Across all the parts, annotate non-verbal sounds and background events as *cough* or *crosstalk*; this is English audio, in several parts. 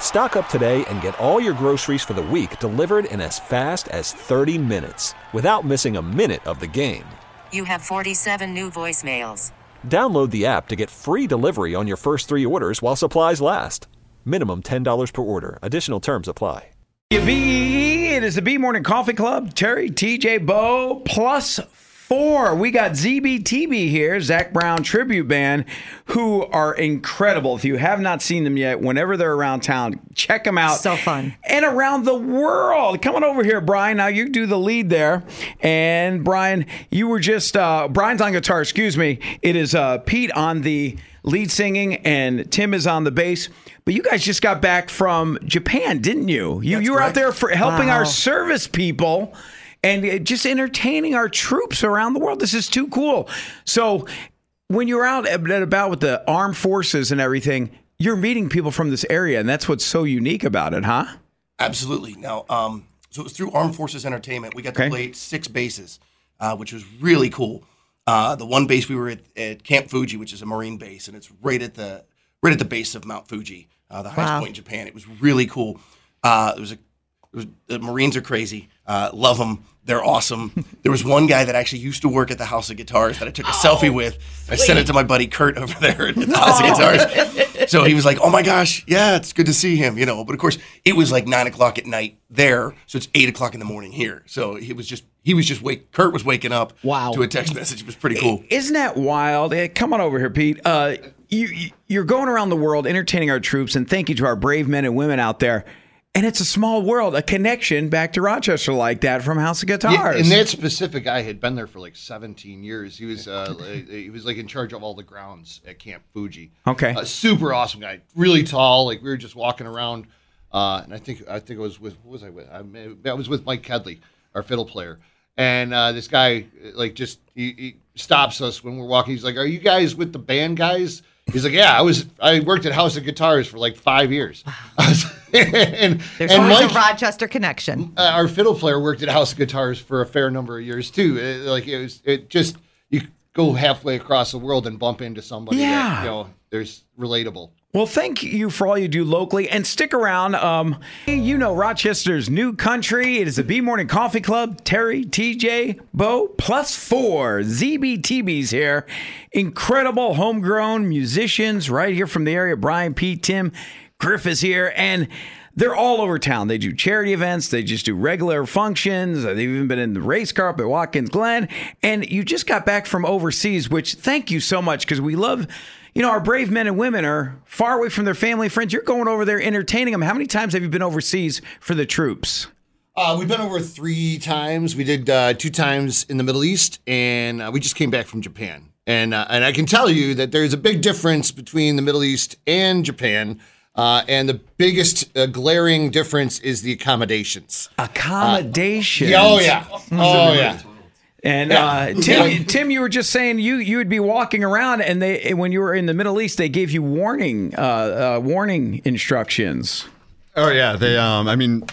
Stock up today and get all your groceries for the week delivered in as fast as 30 minutes without missing a minute of the game. You have 47 new voicemails. Download the app to get free delivery on your first three orders while supplies last. Minimum $10 per order. Additional terms apply. B, it is the B Morning Coffee Club. Terry, TJ, Bo, plus four. We got ZBTB here, Zac Brown Tribute Band, who are incredible. If you have not seen them yet, whenever they're around town, check them out. So fun. And around the world. Coming over here, Brian. Now you do the lead there. And Brian, you were just, uh, Brian's on guitar, excuse me. It is uh, Pete on the lead singing, and Tim is on the bass. But you guys just got back from Japan, didn't you? You, you were out there for helping Wow. our service people and uh, just entertaining our troops around the world. This is too cool. So, when you're out and about with the armed forces and everything, you're meeting people from this area, and that's what's so unique about it, huh? Absolutely. Now, um, so it was through Armed Forces Entertainment. We got to Okay. play six bases, uh, which was really cool. Uh, the one base we were at, at Camp Fuji, which is a Marine base, and it's right at the right at the base of Mount Fuji, uh, the highest Wow. point in Japan. It was really cool. Uh, there was a it was, the Marines are crazy. Uh, love them. They're awesome. *laughs* There was one guy that actually used to work at the House of Guitars that I took a selfie with. I sent it to my buddy Kurt over there at the House of Guitars. *laughs* So he was like, "Oh my gosh, yeah, it's good to see him," you know. But of course, it was like nine o'clock at night there, so it's eight o'clock in the morning here. So he was just he was just wake. Kurt was waking up. Wow. To a text message. It was pretty cool. Isn't that wild? Eh, come on over here, Pete. Uh, you- you're going around the world entertaining our troops, and thank you to our brave men and women out there. And it's a small world, a connection back to Rochester like that from House of Guitars. Yeah, and that specific guy had been there for like 17 years. He was uh, like- *laughs* he was like in charge of all the grounds at Camp Fuji. Okay. a super awesome guy, really tall. Like we were just walking around, uh, and I think I think it was with what was I with? I, may- I was with Mike Kedley, our fiddle player, and uh, this guy like just he, he stops us when we're walking. He's like, "Are you guys with the band guys?" He's like, "Yeah, I was. I worked at House of Guitars for like five years." *laughs* *laughs* and There's and always Mike- a Rochester connection. uh, our fiddle player worked at House of Guitars for a fair number of years too. It- like it was, it just you go halfway across the world and bump into somebody Yeah. that you know there's relatable. Well, thank you for all you do locally, and stick around. Um, you know Rochester's new country. It is the B Morning Coffee Club. Terry, TJ, Bo, plus four ZBTBs here. Incredible homegrown musicians right here from the area. Brian, Pete, Tim, Griff is here, and they're all over town. They do charity events. They just do regular functions. They've even been in the race car up at Watkins Glen. And you just got back from overseas, which thank you so much because we love, you know, our brave men and women are far away from their family, and friends. You're going over there entertaining them. How many times have you been overseas for the troops? Uh, we've been over three times. We did uh, two times in the Middle East, and uh, we just came back from Japan. And uh, and I can tell you that there's a big difference between the Middle East and Japan. Uh, and the biggest uh, glaring difference is the accommodations. Accommodations. oh yeah, oh yeah. And uh, Tim, Tim, you were just saying you you would be walking around, and they when you were in the Middle East, they gave you warning uh, uh, warning instructions. Oh yeah, they um I mean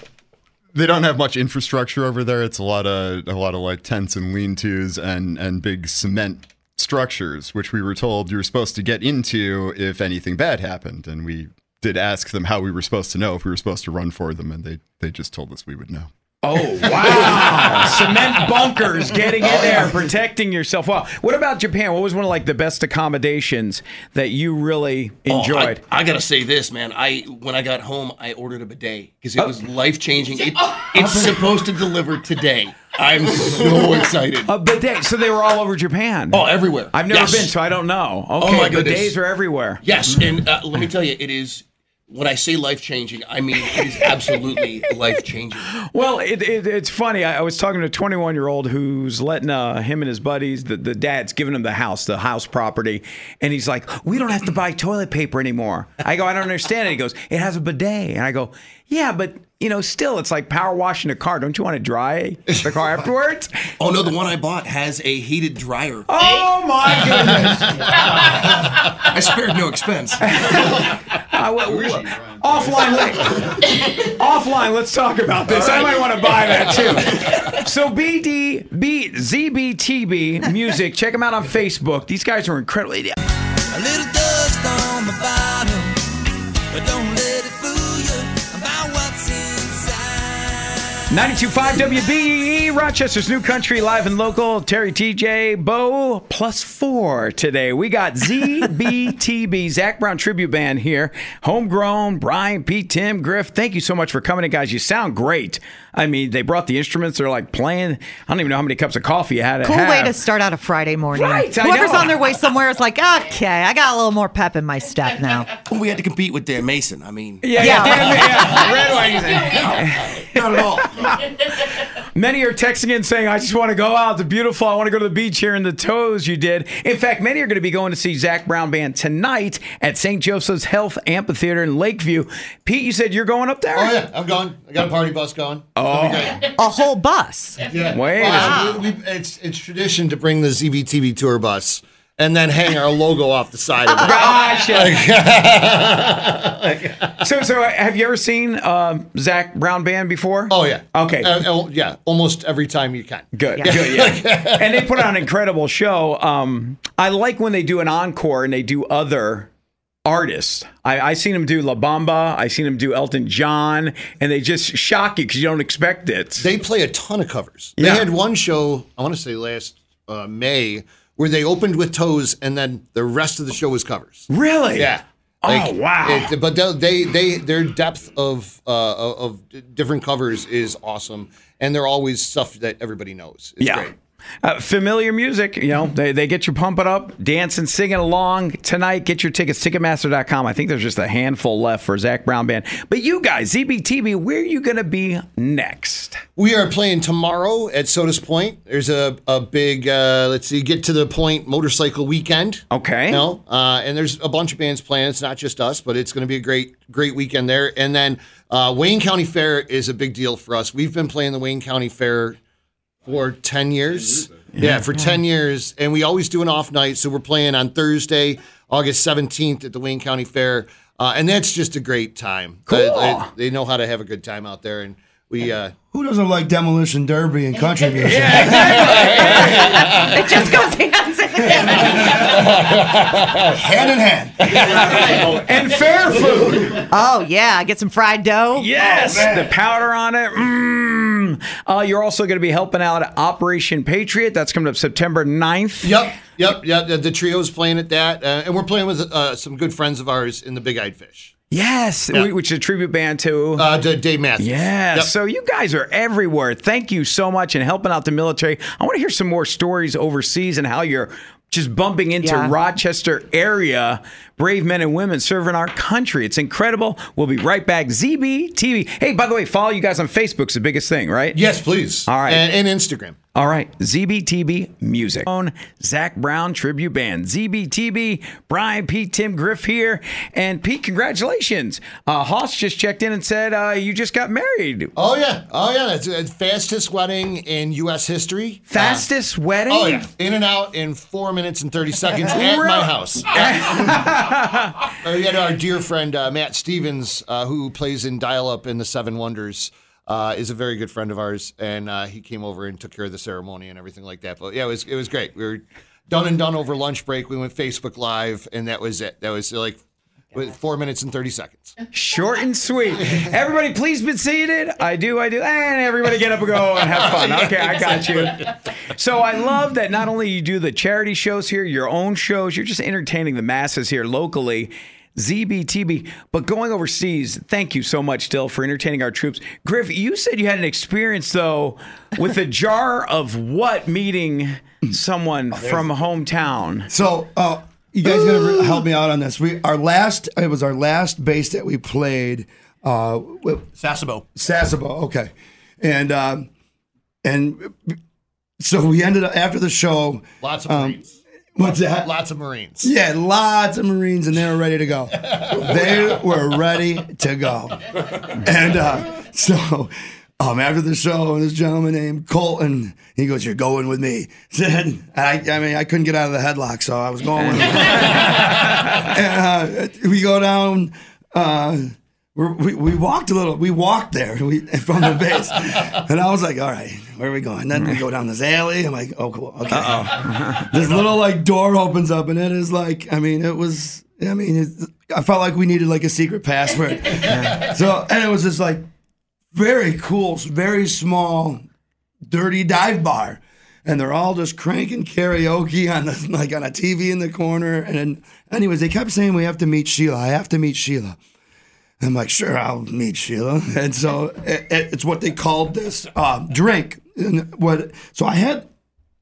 they don't have much infrastructure over there. It's a lot of a lot of like tents and lean-tos and and big cement structures, which we were told you were supposed to get into if anything bad happened, and we did ask them how we were supposed to know if we were supposed to run for them, and they they just told us we would know. Oh wow! *laughs* Cement bunkers, getting in there, protecting yourself. Wow. What about Japan? What was one of like the best accommodations that you really Oh, enjoyed? I, I gotta say this, man. I when I got home, I ordered a bidet because Oh. it was life changing. It, it's supposed to deliver today. I'm so *laughs* excited. a bidet. So they were all over Japan. Oh, everywhere. I've never Yes. been, so I don't know. Okay, my goodness. bidets goodness. are everywhere. Yes, and uh, let me tell you, it is when I say life changing, I mean it is absolutely *laughs* life changing. Well, it, it, it's funny. I, I was talking to a 21 year old who's letting uh, him and his buddies, the, the dad's giving him the house, the house property. And he's like, We don't have to buy toilet paper anymore. I go, I don't understand it. He goes, It has a bidet. And I go, Yeah, but, you know, still, it's like power washing a car. Don't you want to dry the car *laughs* afterwards? Oh no, the one I bought has a heated dryer. Oh, my goodness. *laughs* I spared no expense. *laughs* I will- offline, let- offline. Let's talk about this. I might want to buy that too. So BD B ZBTB music. Check them out on Facebook. These guys are incredible. A little dust on the bottom, 92.5 WBEE, Rochester's New Country, live and local. Terry TJ, Bo, plus four today. We got ZBTB, Zac Brown Tribute Band here. Homegrown, Brian, Pete, Tim, Griff. Thank you so much for coming in, guys. You sound great. I mean, they brought the instruments. They're like playing. I don't even know how many cups of coffee you had to Cool have. way to start out a Friday morning. Right, Whoever's on their way somewhere is like, okay, I got a little more pep in my step now. Well, we had to compete with Dan Mason. I mean, Yeah, Yeah. yeah, damn *laughs* yeah. Red Wings. Not at all. *laughs* Many are texting in saying, I just want to go out. It's beautiful. I want to go to the beach here in the toes you did. In fact, many are going to be going to see Zac Brown Band tonight at St. Joseph's Health Amphitheater in Lakeview. Pete, you said you're going up there? Oh yeah, I'm going. I got a party bus going. Oh, A whole bus. yeah. Wait a Well, we, we, it's it's tradition to bring the ZBTB tour bus and then hang our logo off the side of it. Gotcha. *laughs* so, so have you ever seen um, Zac Brown Band before? Oh yeah. Okay. Uh, uh, yeah, almost every time you can. Good, good, yeah. *laughs* and they put on an incredible show. Um, I like when they do an encore and they do other artists. I, I seen them do La Bamba. I seen them do Elton John, and they just shock you because you don't expect it. They play a ton of covers. Yeah. They had one show, I want to say last uh, May, where they opened with toes and then the rest of the show was covers. really? Yeah. Oh, wow. it- but they, they they their depth of uh, of different covers is awesome, and they're always stuff that everybody knows. It's yeah. great. Uh, familiar music, you know, they, they get you pumping up, dancing, singing along tonight. Get your tickets, Ticketmaster.com. I think there's just a handful left for Zac Brown Band. But you guys, ZBTB, where are you going to be next? We are playing tomorrow at Sodus Point. There's a, a big, uh, let's see, get to the point motorcycle weekend. Okay. You know, uh, and there's a bunch of bands playing. It's not just us, but it's going to be a great, great weekend there. And then uh, Wayne County Fair is a big deal for us. We've been playing the Wayne County Fair for 10 years. Yeah, for 10 years. And we always do an off night. So we're playing on Thursday, August 17th at the Wayne County Fair. Uh, and that's just a great time. Cool. They, they- they know how to have a good time out there. And we, uh, Who doesn't like demolition derby and country *laughs* *laughs* music? It just goes hands in hand. Hand in hand. *laughs* And fair food. Oh, yeah. Get some fried dough. Yes, the powder on it. Mm. Uh, you're also going to be helping out Operation Patriot. That's coming up September 9th. Yep, yep, yep. The, the trio's playing at that, uh, and we're playing with uh, some good friends of ours in the Big Eyed Fish. Yes, Yeah. which is a tribute band to. Uh, to Dave Matthews. yeah, Yep. so you guys are everywhere. Thank you so much and helping out the military. I want to hear some more stories overseas and how you're just bumping into Yeah. Rochester area brave men and women serving our country. It's incredible. We'll be right back. ZB TV. Hey, by the way, follow you guys on Facebook's the biggest thing, right? Yes, please. All right. and, and Instagram. All right, ZBTB Music. Zac Brown Tribute Band. ZBTB, Brian, Pete, Tim Griff here. And Pete, congratulations. Uh, Hoss just checked in and said uh, you just got married. Oh yeah, oh yeah. That's the fastest wedding in U.S. history. Fastest wedding? Uh, oh yeah, in and out in four minutes and thirty seconds *laughs* at my house. *laughs* Uh, we had our dear friend uh, Matt Stevens, uh, who plays in Dial Up in the Seven Wonders. Uh, is a very good friend of ours, and uh, he came over and took care of the ceremony and everything like that. But yeah, it was it was great. We were done and done over lunch break. We went Facebook Live, and that was it. That was like with four minutes and thirty seconds. Short and sweet. Everybody, please be seated. I do, I do. And everybody get up and go and have fun. *laughs* Okay, I got you. So I love that not only you do the charity shows here, your own shows, you're just entertaining the masses here locally. ZBTB, but going overseas, thank you so much, Dill, for entertaining our troops. Griff, you said you had an experience, though, with a jar of what meeting someone from hometown. So, uh, you guys gonna help me out on this? We our last it was our last base that we played. Uh, Sasebo. Sasebo, okay, and um, and so we ended up after the show. Lots of um, Marines. What's that? Lots of Marines. Yeah, lots of Marines, and they were ready to go. they were ready to go. And uh, so, um, after the show, this gentleman named Colton, he goes, "You're going with me." *laughs* Said, I, I mean, I couldn't get out of the headlock, so I was going with him. *laughs* and uh, we go down. Uh, we we walked a little. We walked there we, from the base, *laughs* and I was like, "All right, where are we going?" And Then we go down this alley. I'm like, "Oh, cool, okay." *laughs* this little like door opens up, and it is like, I mean, it was. I mean, I felt like we needed like a secret password. *laughs* so, and it was just like very cool, very small, dirty dive bar. And they're all just cranking karaoke on the like on a TV in the corner. And then, anyways, they kept saying we have to meet Sheila. I have to meet Sheila. I'm like, sure, I'll meet Sheila. *laughs* And so it, it- it's what they called this uh, drink. And what? So I had,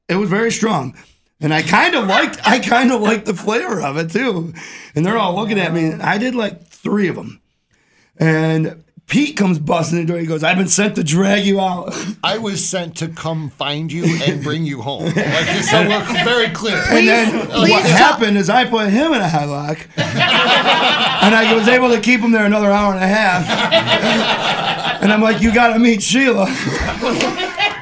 it was very strong, and I kind of liked, I kind of liked the flavor of it too. And they're all looking at me. I did like three of them, and Pete comes busting the door. He goes, "I've been sent to drag you out." *laughs* I was sent to come find you and bring you home. *laughs* Like, so we're very clear. And then what happened is I put him in a headlock, *laughs* and I was able to keep him there another hour and a half. And I'm like, "You got to meet Sheila."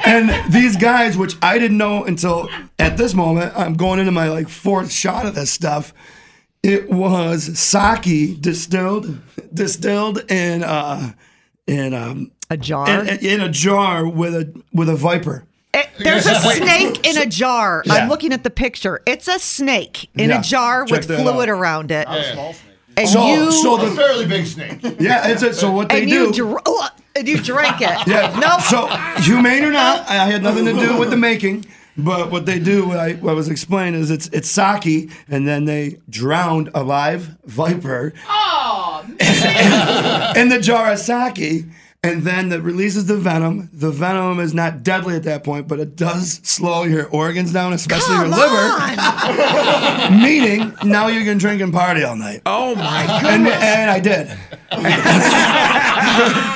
And these guys, which I didn't know until at this moment, I'm going into my like fourth shot of this stuff. It was sake distilled, distilled in uh, in um, a jar, in, in a jar with a with a viper. Eh, There's a snake in a jar. Yeah. I'm looking at the picture. It's a snake in Yeah, a jar check with fluid out. around it. And So- you, so a the- fairly big snake. Yeah, it's a, so what they and do. you, dr- oh, and you drank it. Yeah. Nope. So humane or not, I had nothing to do with the making. But what they do, what I, what I was explaining, is it's it's sake, and then they drowned a live viper. In *laughs* the jar of sake, and then that releases the venom. The venom is not deadly at that point, but it does slow your organs down, especially your liver. *laughs* Meaning, now you can drink and party all night. Oh my And, and I did. *laughs*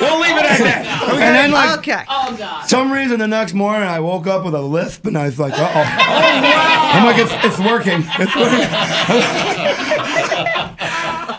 we'll leave it at that. And then, like, okay. Oh God. some reason the next morning I woke up with a lisp and I was like, uh oh. wow. I'm like, it's, it's working. It's working. *laughs*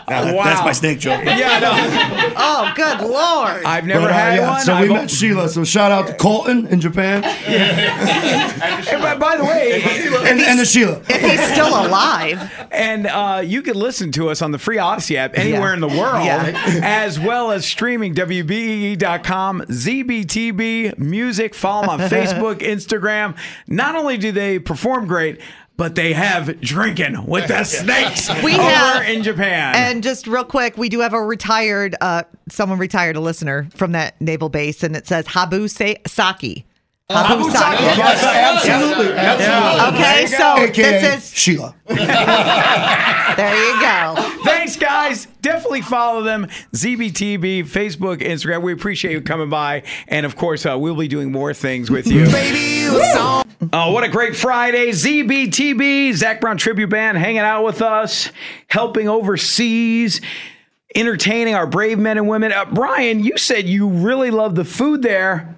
Now, that- That's my snake joke. Yeah, no. *laughs* Oh, good lord. I've never But, uh, had yeah, one. So we I've- met Sheila. So shout out to Colton in Japan *laughs* And by, by the way, and, and to Sheila. if he's still alive. and uh, you can listen to us on the free Audacy app anywhere Yeah. in the world, Yeah. *laughs* as well as streaming WBEE.com, ZBTB Music. Follow them on Facebook, Instagram. Not only do they perform great, but they have drinking with the *laughs* snakes *laughs* We over have- in Japan. And just real quick, we do have a retired, uh, someone retired, a listener from that naval base, and it says Habu Se- Saki. Habu Saki. Yes, absolutely. absolutely. Okay, so AKA this is Sheila. *laughs* there you go. Thanks, guys. Definitely follow them. ZBTB, Facebook, Instagram. We appreciate you coming by. And of course, uh, we'll be doing more things with you. Oh, what a great Friday. ZBTB, Zac Brown Tribute Band hanging out with us, helping overseas, entertaining our brave men and women. Uh, Brian, you said you really love the food there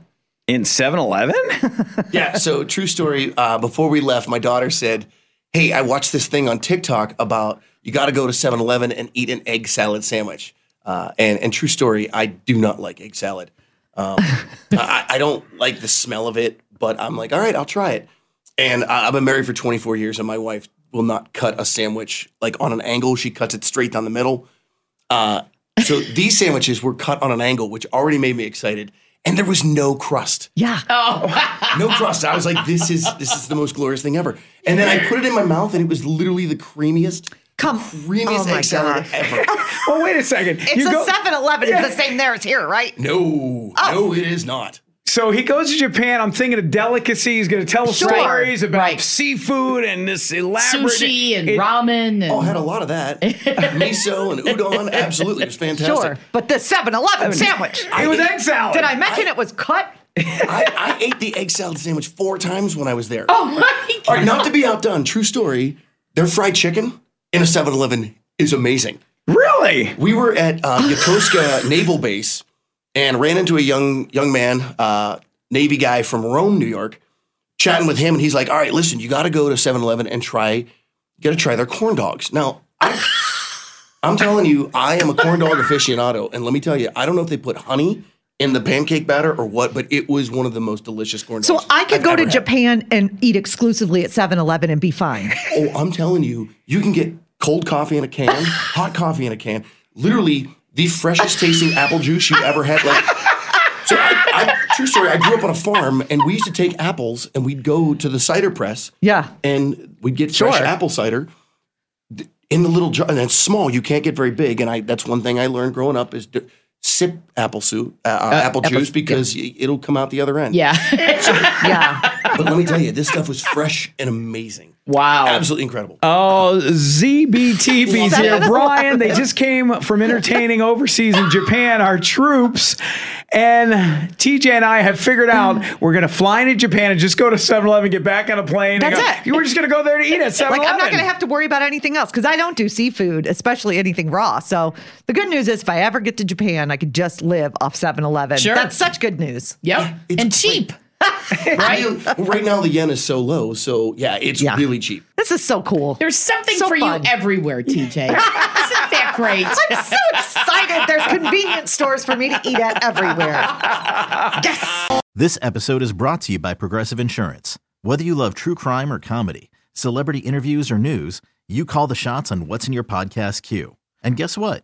in 7 Eleven? *laughs* yeah. So true story. Uh, before we left, my daughter said, "Hey, I watched this thing on TikTok about you got to go to 7-Eleven and eat an egg salad sandwich." Uh, and and true story, I do not like egg salad. Um, *laughs* I, I don't like the smell of it, but I'm like, all right, I'll try it. And I, I've been married for 24 years, and my wife will not cut a sandwich like on an angle. She cuts it straight down the middle. Uh, so *laughs* these sandwiches were cut on an angle, which already made me excited. And there was no crust Yeah. Oh. no crust. I was like, this is this is the most glorious thing ever. And then I put it in my mouth, and it was literally the creamiest, Come. creamiest Oh my egg salad gosh. ever. *laughs* well, wait a second. It's You a go- 7 Eleven. It's the same there as here, right? No, Oh. no, it is not. So he goes to Japan. I'm thinking of delicacy. He's going to tell Sure. stories about Right. seafood and this elaborate Sushi and it- ramen and Oh, I had a lot of that. *laughs* Miso and udon, absolutely, it was fantastic. Sure. But the 7 Eleven sandwich. It was egg salad. Did I mention it was cut? I, I ate the egg salad sandwich four times when I was there. *laughs* oh my All right, God. not to be outdone, true story. Their fried chicken in a 7-Eleven is amazing. Really? We were at uh, Yokosuka Naval Base and ran into a young young man, uh, Navy guy from Rome, New York, chatting with him, and he's like, "All right, listen, you got to go to 7-Eleven and try, you got to try their corn dogs." Now, I, I'm telling you, I am a corn dog *laughs* aficionado, and let me tell you, I don't know if they put honey in the pancake batter or what, but it was one of the most delicious corn So dogs. So I could I've go to had. Japan and eat exclusively at 7-Eleven and be fine. Oh, I'm telling you, you can get cold coffee in a can, hot coffee in a can, literally the freshest tasting apple juice you've ever had. Like, so I, I, true story. I grew up on a farm, and we used to take apples, and we'd go to the cider press, Yeah. and we'd get fresh apple cider in the little jar, and it's small. You can't get very big, and I that's one thing I learned growing up is sip apple soup, uh, uh, apple apple- juice because y it'll come out the other end. Yeah. *laughs* Yeah. But let me tell you, this stuff was fresh and amazing. Wow. Absolutely incredible. Oh, ZBTB's *laughs* here. Brian, they *laughs* just came from entertaining overseas in Japan, our troops. And TJ and I have figured out we're going to fly into Japan and just go to 7 Eleven, get back on a plane. and That's go- it. You were just going to go there to eat at 7 Like I'm not going to have to worry about anything else because I don't do seafood, especially anything raw. So the good news is, if I ever get to Japan, I could just live off 7-Eleven. Sure. That's such good news. Yep. It's and cheap. *laughs* right? right now, the yen is so low, so yeah, it's Yeah. really cheap. This is so cool. There's something So for fun. you everywhere, TJ. *laughs* Isn't that great? I'm so excited. There's convenience stores for me to eat at everywhere. *laughs* Yes. This episode is brought to you by Progressive Insurance. Whether you love true crime or comedy, celebrity interviews or news, you call the shots on what's in your podcast queue. And guess what?